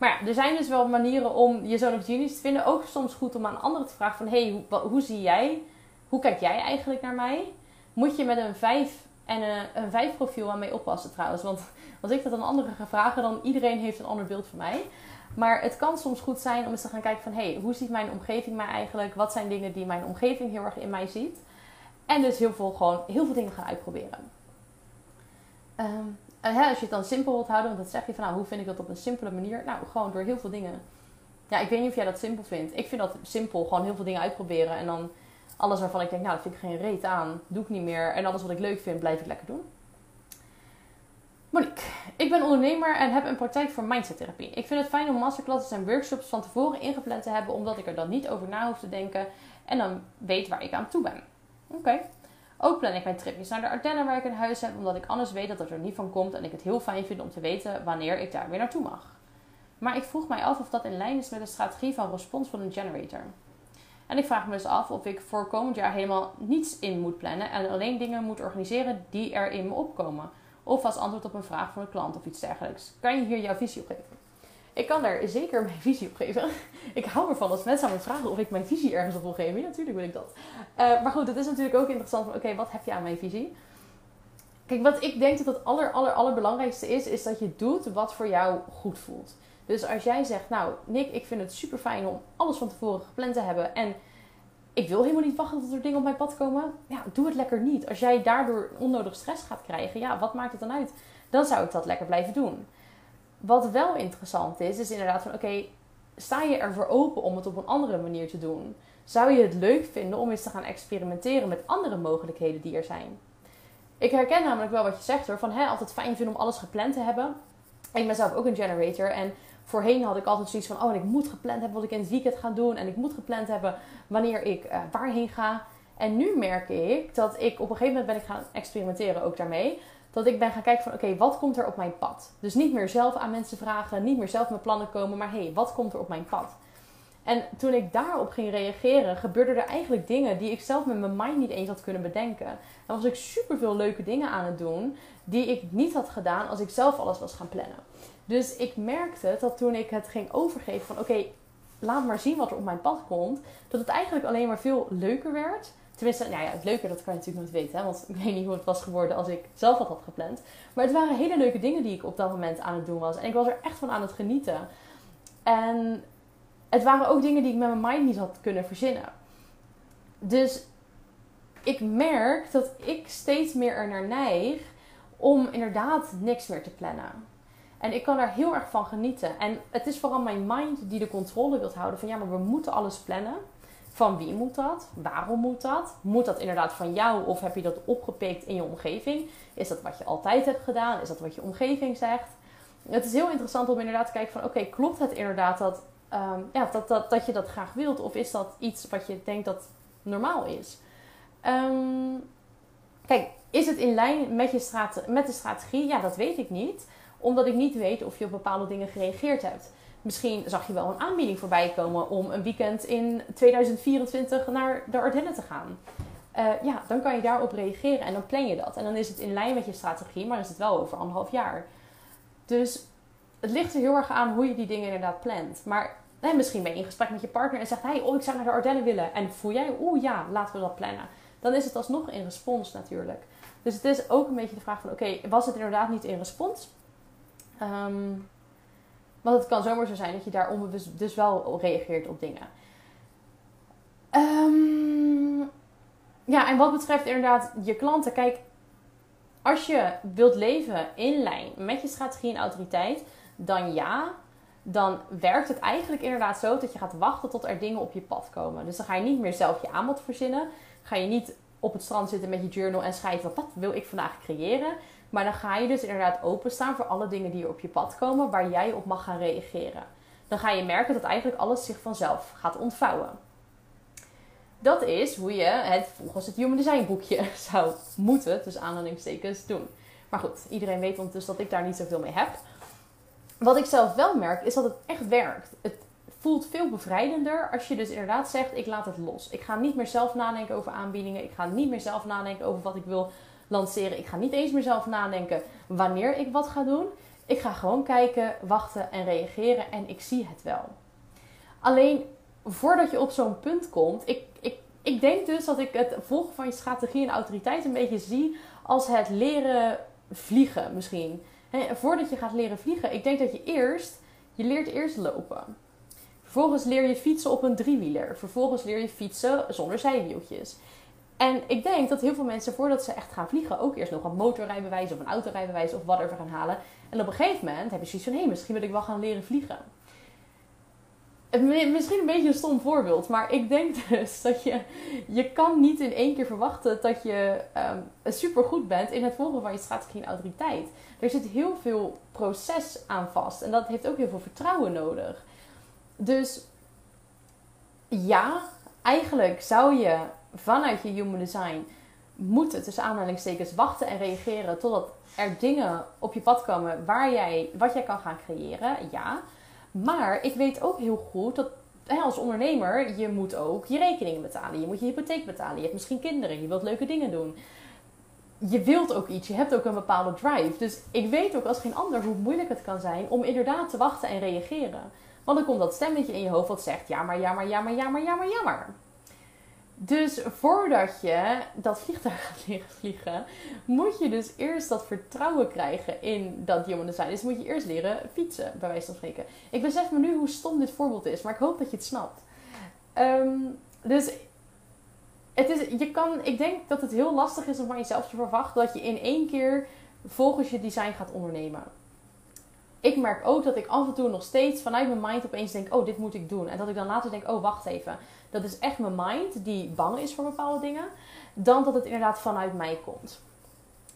maar ja, er zijn dus wel manieren om je zoon of genius te vinden. Ook soms goed om aan anderen te vragen van... hey, hoe, hoe zie jij? Hoe kijk jij eigenlijk naar mij? Moet je met een 5 en een, een 5 profiel aan mee oppassen trouwens. Want als ik dat aan anderen ga vragen... dan iedereen heeft een ander beeld van mij. Maar het kan soms goed zijn om eens te gaan kijken van... hey, hoe ziet mijn omgeving mij eigenlijk? Wat zijn dingen die mijn omgeving heel erg in mij ziet? En dus heel veel, gewoon, heel veel dingen gaan uitproberen. Um, en hè, als je het dan simpel wilt houden, want zeg je van nou, hoe vind ik dat op een simpele manier? Nou, gewoon door heel veel dingen. Ja, ik weet niet of jij dat simpel vindt. Ik vind dat simpel, gewoon heel veel dingen uitproberen. En dan alles waarvan ik denk, nou, dat vind ik geen reet aan, doe ik niet meer. En alles wat ik leuk vind, blijf ik lekker doen. Monique, ik ben ondernemer en heb een praktijk voor mindsettherapie. Ik vind het fijn om masterclasses en workshops van tevoren ingepland te hebben, omdat ik er dan niet over na hoef te denken en dan weet waar ik aan toe ben. Oké. Ook plan ik mijn tripjes naar de Ardennen waar ik een huis heb, omdat ik anders weet dat het er niet van komt en ik het heel fijn vind om te weten wanneer ik daar weer naartoe mag. Maar ik vroeg mij af of dat in lijn is met de strategie van respons van een generator. En ik vraag me dus af of ik voor komend jaar helemaal niets in moet plannen en alleen dingen moet organiseren die er in me opkomen. Of als antwoord op een vraag van een klant of iets dergelijks. Kan je hier jouw visie op geven? Ik kan daar zeker mijn visie op geven. ik hou ervan als mensen aan me vragen of ik mijn visie ergens op wil geven. Ja, natuurlijk wil ik dat. Uh, maar goed, het is natuurlijk ook interessant van, oké, wat heb je aan mijn visie? Kijk, wat ik denk dat het aller, aller, allerbelangrijkste is, is dat je doet wat voor jou goed voelt. Dus als jij zegt, nou, Nick, ik vind het super fijn om alles van tevoren gepland te hebben en ik wil helemaal niet wachten tot er dingen op mijn pad komen. Ja, doe het lekker niet. Als jij daardoor onnodig stress gaat krijgen, ja, wat maakt het dan uit? Dan zou ik dat lekker blijven doen. Wat wel interessant is, is inderdaad van oké, sta je ervoor open om het op een andere manier te doen? Zou je het leuk vinden om eens te gaan experimenteren met andere mogelijkheden die er zijn? Ik herken namelijk wel wat je zegt hoor, van hè, altijd fijn vinden om alles gepland te hebben. Ik ben zelf ook een generator en voorheen had ik altijd zoiets van, oh, ik moet gepland hebben wat ik in het weekend ga doen. En ik moet gepland hebben wanneer ik uh, waarheen ga. En nu merk ik dat ik op een gegeven moment ben ik gaan experimenteren ook daarmee. Dat ik ben gaan kijken van, oké, wat komt er op mijn pad? Dus niet meer zelf aan mensen vragen, niet meer zelf met plannen komen, maar hé, hey, wat komt er op mijn pad? En toen ik daarop ging reageren, gebeurden er eigenlijk dingen die ik zelf met mijn mind niet eens had kunnen bedenken. Dan was ik super veel leuke dingen aan het doen die ik niet had gedaan als ik zelf alles was gaan plannen. Dus ik merkte dat toen ik het ging overgeven van oké, laat maar zien wat er op mijn pad komt, dat het eigenlijk alleen maar veel leuker werd. Tenminste, nou ja, het leuke dat kan je natuurlijk nooit weten, hè, want ik weet niet hoe het was geworden als ik zelf wat had gepland. Maar het waren hele leuke dingen die ik op dat moment aan het doen was. En ik was er echt van aan het genieten. En het waren ook dingen die ik met mijn mind niet had kunnen verzinnen. Dus ik merk dat ik steeds meer er naar neig om inderdaad niks meer te plannen. En ik kan daar heel erg van genieten. En het is vooral mijn mind die de controle wilt houden van ja, maar we moeten alles plannen. Van wie moet dat? Waarom moet dat? Moet dat inderdaad van jou of heb je dat opgepikt in je omgeving? Is dat wat je altijd hebt gedaan? Is dat wat je omgeving zegt? Het is heel interessant om inderdaad te kijken van oké, klopt het inderdaad dat, um, ja, dat, dat, dat je dat graag wilt? Of is dat iets wat je denkt dat normaal is? Um, kijk, is het in lijn met, je straat, met de strategie? Ja, dat weet ik niet omdat ik niet weet of je op bepaalde dingen gereageerd hebt. Misschien zag je wel een aanbieding voorbij komen om een weekend in 2024 naar de Ardennen te gaan. Uh, ja, dan kan je daarop reageren en dan plan je dat. En dan is het in lijn met je strategie, maar is het wel over anderhalf jaar. Dus het ligt er heel erg aan hoe je die dingen inderdaad plant. Maar misschien ben je in gesprek met je partner en zegt hij: Oh, ik zou naar de Ardennen willen. En voel jij, oeh ja, laten we dat plannen. Dan is het alsnog in respons natuurlijk. Dus het is ook een beetje de vraag van: Oké, was het inderdaad niet in respons? Um, want het kan zomaar zo zijn dat je daar onbewust dus wel reageert op dingen. Um, ja, en wat betreft inderdaad je klanten. Kijk, als je wilt leven in lijn met je strategie en autoriteit, dan ja. Dan werkt het eigenlijk inderdaad zo dat je gaat wachten tot er dingen op je pad komen. Dus dan ga je niet meer zelf je aanbod verzinnen. Ga je niet op het strand zitten met je journal en schrijven wat wil ik vandaag creëren. Maar dan ga je dus inderdaad openstaan voor alle dingen die er op je pad komen waar jij op mag gaan reageren. Dan ga je merken dat eigenlijk alles zich vanzelf gaat ontvouwen. Dat is hoe je het volgens het Human Design boekje zou moeten, dus aanhalingstekens, doen. Maar goed, iedereen weet ondertussen dat ik daar niet zoveel mee heb. Wat ik zelf wel merk, is dat het echt werkt. Het voelt veel bevrijdender als je dus inderdaad zegt: ik laat het los. Ik ga niet meer zelf nadenken over aanbiedingen. Ik ga niet meer zelf nadenken over wat ik wil lanceren. Ik ga niet eens meer zelf nadenken wanneer ik wat ga doen. Ik ga gewoon kijken, wachten en reageren en ik zie het wel. Alleen voordat je op zo'n punt komt, ik, ik, ik denk dus dat ik het volgen van je strategie en autoriteit een beetje zie als het leren vliegen misschien. voordat je gaat leren vliegen, ik denk dat je eerst, je leert eerst lopen. Vervolgens leer je fietsen op een driewieler. Vervolgens leer je fietsen zonder zijwieltjes. En ik denk dat heel veel mensen voordat ze echt gaan vliegen ook eerst nog een motorrijbewijs of een autorijbewijs of whatever gaan halen. En op een gegeven moment heb je zoiets van, hé, hey, misschien wil ik wel gaan leren vliegen. Misschien een beetje een stom voorbeeld, maar ik denk dus dat je, je kan niet in één keer verwachten dat je um, super goed bent in het volgen van je strategie en autoriteit. Er zit heel veel proces aan vast en dat heeft ook heel veel vertrouwen nodig. Dus ja, eigenlijk zou je vanuit je human design moeten tussen aanhalingstekens wachten en reageren totdat er dingen op je pad komen waar jij, wat jij kan gaan creëren. Ja. Maar ik weet ook heel goed dat als ondernemer, je moet ook je rekeningen betalen. Je moet je hypotheek betalen. Je hebt misschien kinderen. Je wilt leuke dingen doen. Je wilt ook iets. Je hebt ook een bepaalde drive. Dus ik weet ook als geen ander hoe moeilijk het kan zijn om inderdaad te wachten en reageren. Want dan komt dat stemmetje in je hoofd wat zegt: ja, maar, ja, maar, ja, maar, ja, maar, ja, maar, maar. Dus voordat je dat vliegtuig gaat leren vliegen, moet je dus eerst dat vertrouwen krijgen in dat human design. Dus moet je eerst leren fietsen, bij wijze van spreken. Ik besef me nu hoe stom dit voorbeeld is, maar ik hoop dat je het snapt. Ehm, dus het is, je kan, ik denk dat het heel lastig is om van jezelf te verwachten dat je in één keer volgens je design gaat ondernemen. Ik merk ook dat ik af en toe nog steeds vanuit mijn mind opeens denk: oh, dit moet ik doen. En dat ik dan later denk: oh, wacht even dat is echt mijn mind die bang is voor bepaalde dingen. Dan dat het inderdaad vanuit mij komt.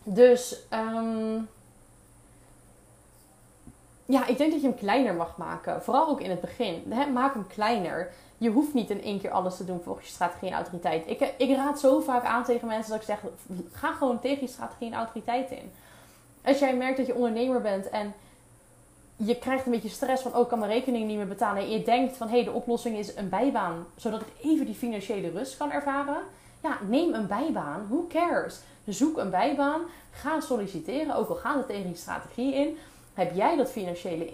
Dus um, ja, ik denk dat je hem kleiner mag maken. Vooral ook in het begin. Maak hem kleiner. Je hoeft niet in één keer alles te doen volgens je strategie en autoriteit. Ik, ik raad zo vaak aan tegen mensen dat ik zeg: ga gewoon tegen je strategie en autoriteit in. Als jij merkt dat je ondernemer bent en je krijgt een beetje stress van, oh, ik kan mijn rekening niet meer betalen. En je denkt van, hé, hey, de oplossing is een bijbaan, zodat ik even die financiële rust kan ervaren. Ja, neem een bijbaan. Who cares? Zoek een bijbaan. Ga solliciteren, ook al gaat het tegen die strategie in. Heb jij dat financiële,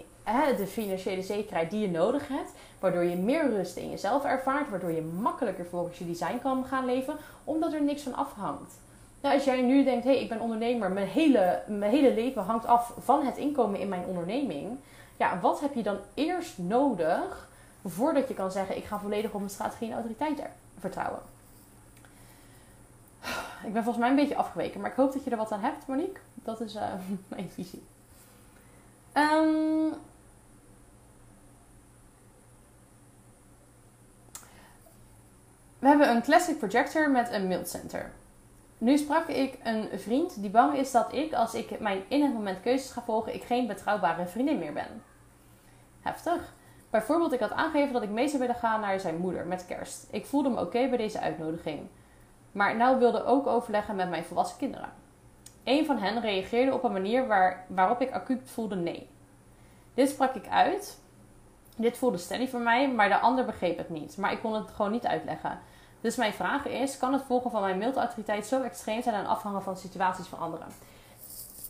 de financiële zekerheid die je nodig hebt, waardoor je meer rust in jezelf ervaart, waardoor je makkelijker volgens je design kan gaan leven, omdat er niks van afhangt. Nou, als jij nu denkt, hé, hey, ik ben ondernemer, mijn hele, mijn hele leven hangt af van het inkomen in mijn onderneming. Ja, wat heb je dan eerst nodig voordat je kan zeggen, ik ga volledig op mijn strategie en autoriteit vertrouwen? Ik ben volgens mij een beetje afgeweken, maar ik hoop dat je er wat aan hebt, Monique. Dat is uh, mijn visie. Um, we hebben een classic projector met een mild center. Nu sprak ik een vriend die bang is dat ik, als ik mijn in het moment keuzes ga volgen, ik geen betrouwbare vriendin meer ben. Heftig. Bijvoorbeeld, ik had aangegeven dat ik mee zou willen gaan naar zijn moeder met kerst. Ik voelde me oké bij deze uitnodiging. Maar nou wilde ook overleggen met mijn volwassen kinderen. Een van hen reageerde op een manier waar, waarop ik acuut voelde nee. Dit sprak ik uit. Dit voelde steady voor mij, maar de ander begreep het niet. Maar ik kon het gewoon niet uitleggen. Dus mijn vraag is: kan het volgen van mijn mailautoriteit zo extreem zijn en afhangen van situaties van anderen?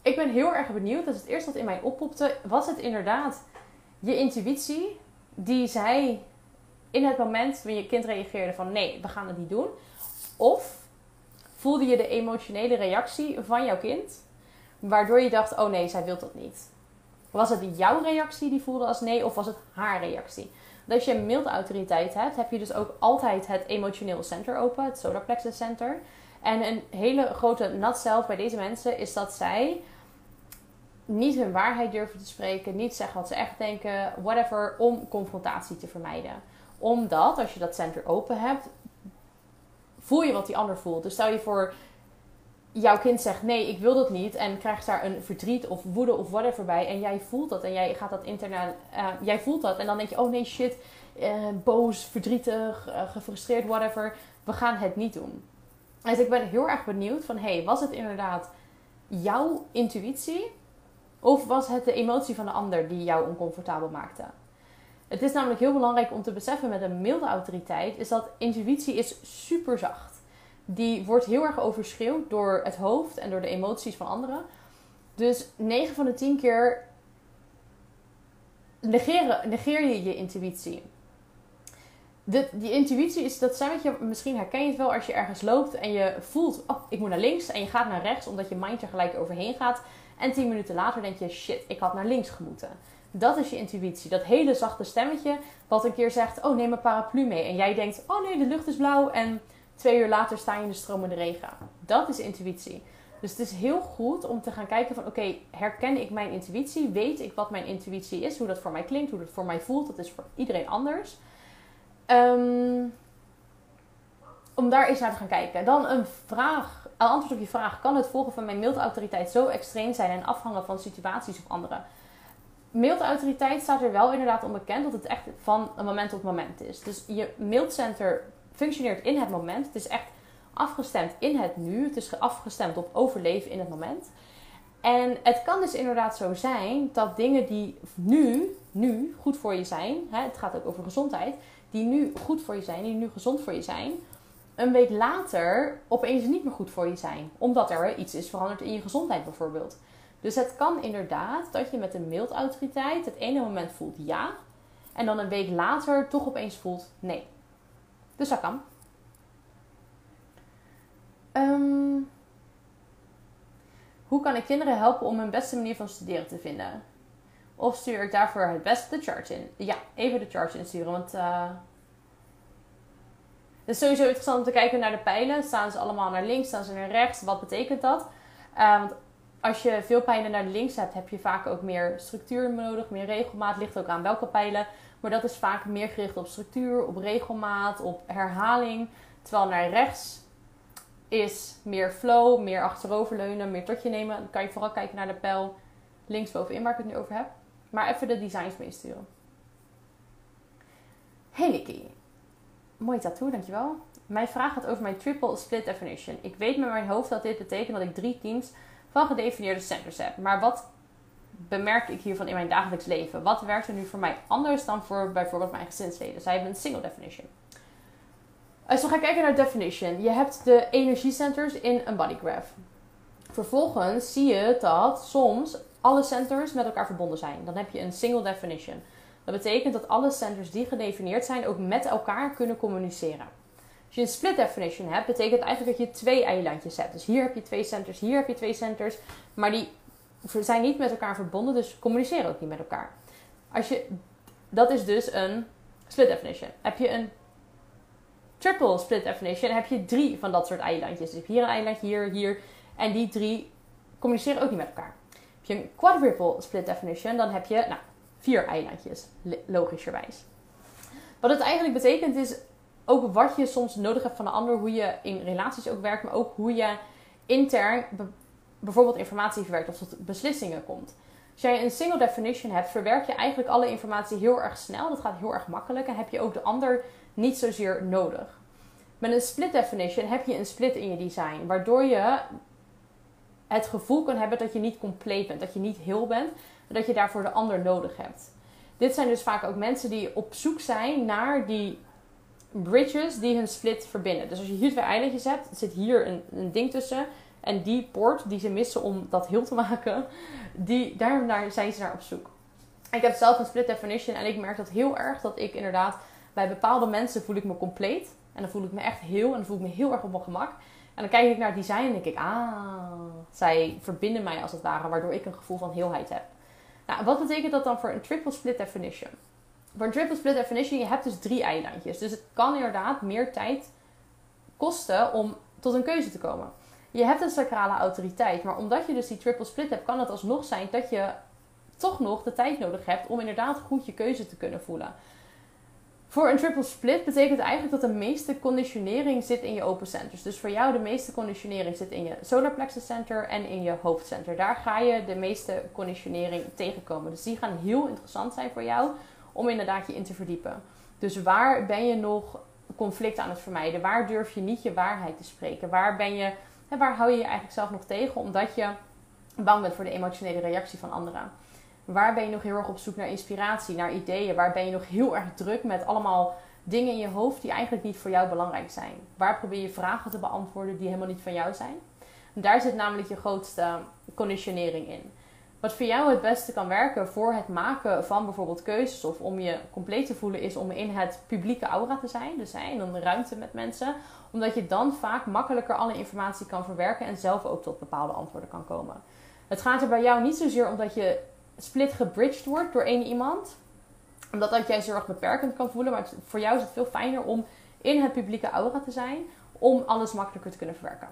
Ik ben heel erg benieuwd. Dat is het eerste wat in mij oppopte. Was het inderdaad je intuïtie die zei in het moment wanneer je kind reageerde van nee, we gaan het niet doen? Of voelde je de emotionele reactie van jouw kind, waardoor je dacht: oh nee, zij wil dat niet? Was het jouw reactie die voelde als nee, of was het haar reactie? Als je een mild autoriteit hebt, heb je dus ook altijd het emotioneel center open, het solar plexus center. En een hele grote nat zelf bij deze mensen is dat zij niet hun waarheid durven te spreken, niet zeggen wat ze echt denken, whatever, om confrontatie te vermijden. Omdat als je dat center open hebt, voel je wat die ander voelt. Dus stel je voor, jouw kind zegt nee, ik wil dat niet. En krijgt daar een verdriet of woede of whatever bij. En jij voelt dat en jij gaat dat interna, uh, jij voelt dat. En dan denk je, oh nee shit, uh, boos, verdrietig, uh, gefrustreerd, whatever. We gaan het niet doen. Dus ik ben heel erg benieuwd van, hey, was het inderdaad jouw intuïtie? Of was het de emotie van de ander die jou oncomfortabel maakte? Het is namelijk heel belangrijk om te beseffen met een milde autoriteit, is dat intuïtie is super zacht die wordt heel erg overschreeuwd door het hoofd en door de emoties van anderen. Dus 9 van de 10 keer negeren, negeer je je intuïtie. De, die intuïtie is dat stemmetje, misschien herken je het wel als je ergens loopt en je voelt, oh, ik moet naar links en je gaat naar rechts omdat je mind er gelijk overheen gaat. En 10 minuten later denk je, shit, ik had naar links gemoeten. Dat is je intuïtie. Dat hele zachte stemmetje wat een keer zegt, oh neem een paraplu mee. En jij denkt, oh nee, de lucht is blauw en Twee uur later sta je in de stromende regen. Dat is intuïtie. Dus het is heel goed om te gaan kijken van oké, herken ik mijn intuïtie? Weet ik wat mijn intuïtie is? Hoe dat voor mij klinkt, hoe dat voor mij voelt? Dat is voor iedereen anders. Ehm, om daar eens naar te gaan kijken. Dan een vraag, een antwoord op je vraag. Kan het volgen van mijn mildautoriteit zo extreem zijn en afhangen van situaties of anderen? Mildautoriteit staat er wel inderdaad onbekend dat het echt van een moment tot moment is. Dus je mildcenter functioneert in het moment. Het is echt afgestemd in het nu. Het is afgestemd op overleven in het moment. En het kan dus inderdaad zo zijn dat dingen die nu, nu goed voor je zijn, hè, het gaat ook over gezondheid, die nu goed voor je zijn, die nu gezond voor je zijn, een week later opeens niet meer goed voor je zijn. Omdat er iets is veranderd in je gezondheid bijvoorbeeld. Dus het kan inderdaad dat je met een mildautoriteit het ene moment voelt ja. En dan een week later toch opeens voelt nee. Dus dat kan. Ehm, hoe kan ik kinderen helpen om hun beste manier van studeren te vinden? Of stuur ik daarvoor het beste de chart in? Ja, even de chart insturen, want uh, het is sowieso interessant om te kijken naar de pijlen. Staan ze allemaal naar links, staan ze naar rechts? Wat betekent dat? Uh, want als je veel pijlen naar links hebt, heb je vaak ook meer structuur nodig, meer regelmaat. Ligt ook aan welke pijlen. Maar dat is vaak meer gericht op structuur, op regelmaat, op herhaling. Terwijl naar rechts is meer flow, meer achteroverleunen, meer tot je nemen. Dan kan je vooral kijken naar de pijl linksbovenin waar ik het nu over heb. Maar even de designs meesturen. Hey Nikki. Mooi tattoo, dankjewel. Mijn vraag gaat over mijn triple split definition. Ik weet met mijn hoofd dat dit betekent dat ik drie teams van gedefinieerde centers heb. Maar wat bemerk ik hiervan in mijn dagelijks leven? Wat werkt er nu voor mij anders dan voor bijvoorbeeld mijn gezinsleden? Zij hebben een single definition. Als we gaan kijken naar definition. Je hebt de energiecenters in een body graph. Vervolgens zie je dat soms alle centers met elkaar verbonden zijn. Dan heb je een single definition. Dat betekent dat alle centers die gedefinieerd zijn ook met elkaar kunnen communiceren. Als je een split definition hebt, betekent eigenlijk dat je twee eilandjes hebt. Dus hier heb je twee centers, hier heb je twee centers, maar die zijn niet met elkaar verbonden, dus communiceren ook niet met elkaar. Als je, dat is dus een split definition. Heb je een triple split definition, heb je drie van dat soort eilandjes. Dus hier een eilandje, hier, hier. En die drie communiceren ook niet met elkaar. Heb je een quadruple split definition, dan heb je nou, vier eilandjes, logischerwijs. Wat het eigenlijk betekent is ook wat je soms nodig hebt van de ander, hoe je in relaties ook werkt, maar ook hoe je intern bijvoorbeeld informatie verwerkt of tot beslissingen komt. Als jij een single definition hebt, verwerk je eigenlijk alle informatie heel erg snel. Dat gaat heel erg makkelijk en heb je ook de ander niet zozeer nodig. Met een split definition heb je een split in je design, waardoor je het gevoel kan hebben dat je niet compleet bent, dat je niet heel bent, maar dat je daarvoor de ander nodig hebt. Dit zijn dus vaak ook mensen die op zoek zijn naar die bridges die hun split verbinden. Dus als je hier twee eilandjes hebt, zit hier een, een ding tussen. En die poort die ze missen om dat heel te maken, die, daar, daar zijn ze naar op zoek. Ik heb zelf een split definition en ik merk dat heel erg dat ik inderdaad bij bepaalde mensen voel ik me compleet. En dan voel ik me echt heel en dan voel ik me heel erg op mijn gemak. En dan kijk ik naar design en denk ik, ah, zij verbinden mij als het ware, waardoor ik een gevoel van heelheid heb. Nou, wat betekent dat dan voor een triple split definition? Voor een triple split definition, je hebt dus drie eilandjes. Dus het kan inderdaad meer tijd kosten om tot een keuze te komen. Je hebt een sacrale autoriteit, maar omdat je dus die triple split hebt, kan het alsnog zijn dat je toch nog de tijd nodig hebt om inderdaad goed je keuze te kunnen voelen. Voor een triple split betekent eigenlijk dat de meeste conditionering zit in je open centers. Dus voor jou de meeste conditionering zit in je solar plexus center en in je hoofdcenter. Daar ga je de meeste conditionering tegenkomen. Dus die gaan heel interessant zijn voor jou om inderdaad je in te verdiepen. Dus waar ben je nog conflict aan het vermijden? Waar durf je niet je waarheid te spreken? Waar ben je, hè, waar hou je je eigenlijk zelf nog tegen omdat je bang bent voor de emotionele reactie van anderen? Waar ben je nog heel erg op zoek naar inspiratie, naar ideeën? Waar ben je nog heel erg druk met allemaal dingen in je hoofd die eigenlijk niet voor jou belangrijk zijn? Waar probeer je vragen te beantwoorden die helemaal niet van jou zijn? daar zit namelijk je grootste conditionering in. Wat voor jou het beste kan werken voor het maken van bijvoorbeeld keuzes of om je compleet te voelen, is om in het publieke aura te zijn. Dus in een ruimte met mensen. Omdat je dan vaak makkelijker alle informatie kan verwerken en zelf ook tot bepaalde antwoorden kan komen. Het gaat er bij jou niet zozeer om dat je split gebridged wordt door één iemand. Omdat dat jij zorg beperkend kan voelen. Maar voor jou is het veel fijner om in het publieke aura te zijn. Om alles makkelijker te kunnen verwerken.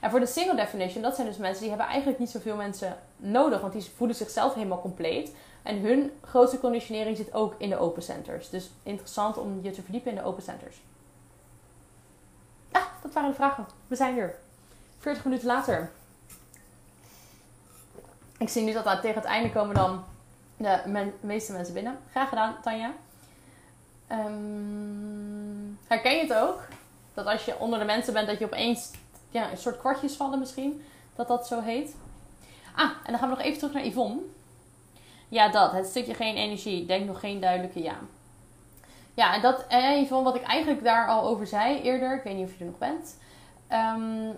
En voor de single definition, dat zijn dus mensen die hebben eigenlijk niet zoveel mensen nodig. Want die voelen zichzelf helemaal compleet. En hun grootste conditionering zit ook in de open centers. Dus interessant om je te verdiepen in de open centers. Dat waren de vragen. We zijn er. 40 minuten later. Ik zie nu dat tegen het einde komen dan de meeste mensen binnen. Graag gedaan, Tanja. Um, herken je het ook? Dat als je onder de mensen bent, dat je opeens ja, een soort kwartjes vallen misschien. Dat dat zo heet. Ah, en dan gaan we nog even terug naar Yvonne. Ja, dat. Het stukje geen energie. Denk nog geen duidelijke ja. Ja, en dat en van wat ik eigenlijk daar al over zei eerder. Ik weet niet of je er nog bent. Ehm,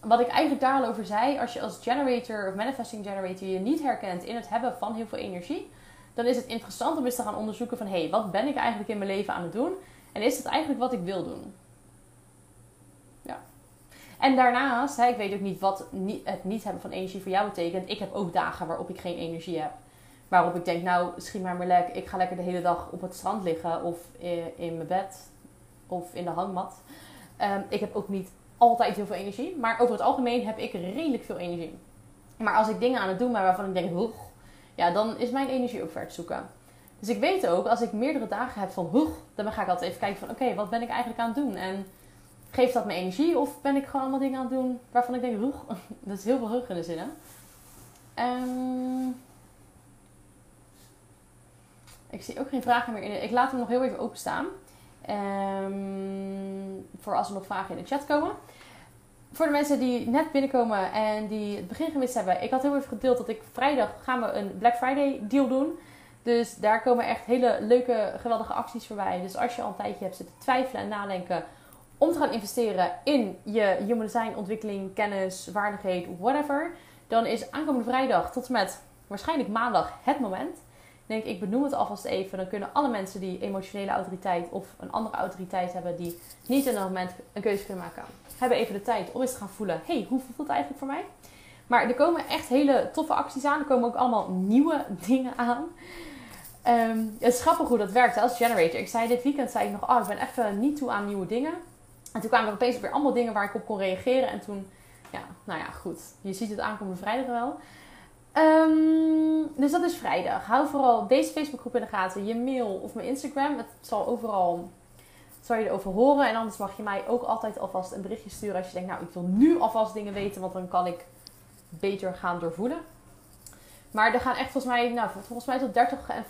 wat ik eigenlijk daar al over zei. Als je als generator of manifesting generator je niet herkent in het hebben van heel veel energie. Dan is het interessant om eens te gaan onderzoeken van... Hé, hey, wat ben ik eigenlijk in mijn leven aan het doen? En is het eigenlijk wat ik wil doen? Ja. En daarnaast, hè, ik weet ook niet wat het niet hebben van energie voor jou betekent. Ik heb ook dagen waarop ik geen energie heb. Waarop ik denk, nou, schiet maar maar lek. Ik ga lekker de hele dag op het strand liggen of in mijn bed of in de hangmat. Um, ik heb ook niet altijd heel veel energie. Maar over het algemeen heb ik redelijk veel energie. Maar als ik dingen aan het doen ben waarvan ik denk, hoeg, ja, dan is mijn energie ook ver te zoeken. Dus ik weet ook, als ik meerdere dagen heb van hoeg, dan ga ik altijd even kijken van, oké, wat ben ik eigenlijk aan het doen? En geeft dat me energie of ben ik gewoon allemaal dingen aan het doen waarvan ik denk, hoeg, dat is heel veel hoog in de zinnen. Um, ik zie ook geen vragen meer in. Ik laat hem nog heel even openstaan. Um, voor als er nog vragen in de chat komen. Voor de mensen die net binnenkomen en die het begin gemist hebben. Ik had heel even gedeeld dat ik vrijdag gaan we een Black Friday deal doen. Dus daar komen echt hele leuke, geweldige acties voorbij. Dus als je al een tijdje hebt zitten twijfelen en nadenken om te gaan investeren in je human design, ontwikkeling, kennis, vaardigheid, whatever. Dan is aankomende vrijdag tot en met waarschijnlijk maandag het moment denk ik benoem het alvast even. Dan kunnen alle mensen die emotionele autoriteit of een andere autoriteit hebben die niet in dat moment een keuze kunnen maken, hebben even de tijd om eens te gaan voelen: hey, hoe voelt het eigenlijk voor mij? Maar er komen echt hele toffe acties aan. Er komen ook allemaal nieuwe dingen aan. Um, het is grappig hoe dat werkt als generator. Ik zei dit weekend zei ik nog, oh, ik ben even niet toe aan nieuwe dingen. En toen kwamen er opeens weer allemaal dingen waar ik op kon reageren. En toen, ja, nou ja, goed. Je ziet het aankomende vrijdag wel. Um, dus dat is vrijdag. Hou vooral deze Facebookgroep in de gaten, je mail of mijn Instagram. Het zal overal zal je erover horen. En anders mag je mij ook altijd alvast een berichtje sturen als je denkt, nou ik wil nu alvast dingen weten, want dan kan ik beter gaan doorvoelen. Maar er gaan echt volgens mij, nou, volgens mij tot 30 en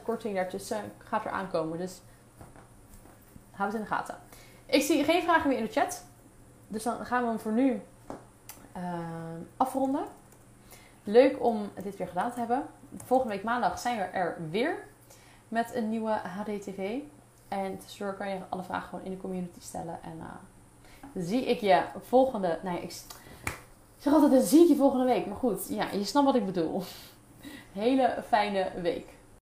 50% korting daartussen gaat er aankomen. Dus hou het in de gaten. Ik zie geen vragen meer in de chat. Dus dan gaan we hem voor nu uh, afronden. Leuk om dit weer gedaan te hebben. Volgende week maandag zijn we er weer met een nieuwe HDTV. En tussendoor kan je alle vragen gewoon in de community stellen. En uh, zie ik je volgende... Nee, ik zeg altijd, dan zie ik je volgende week. Maar goed, ja, je snapt wat ik bedoel. Hele fijne week.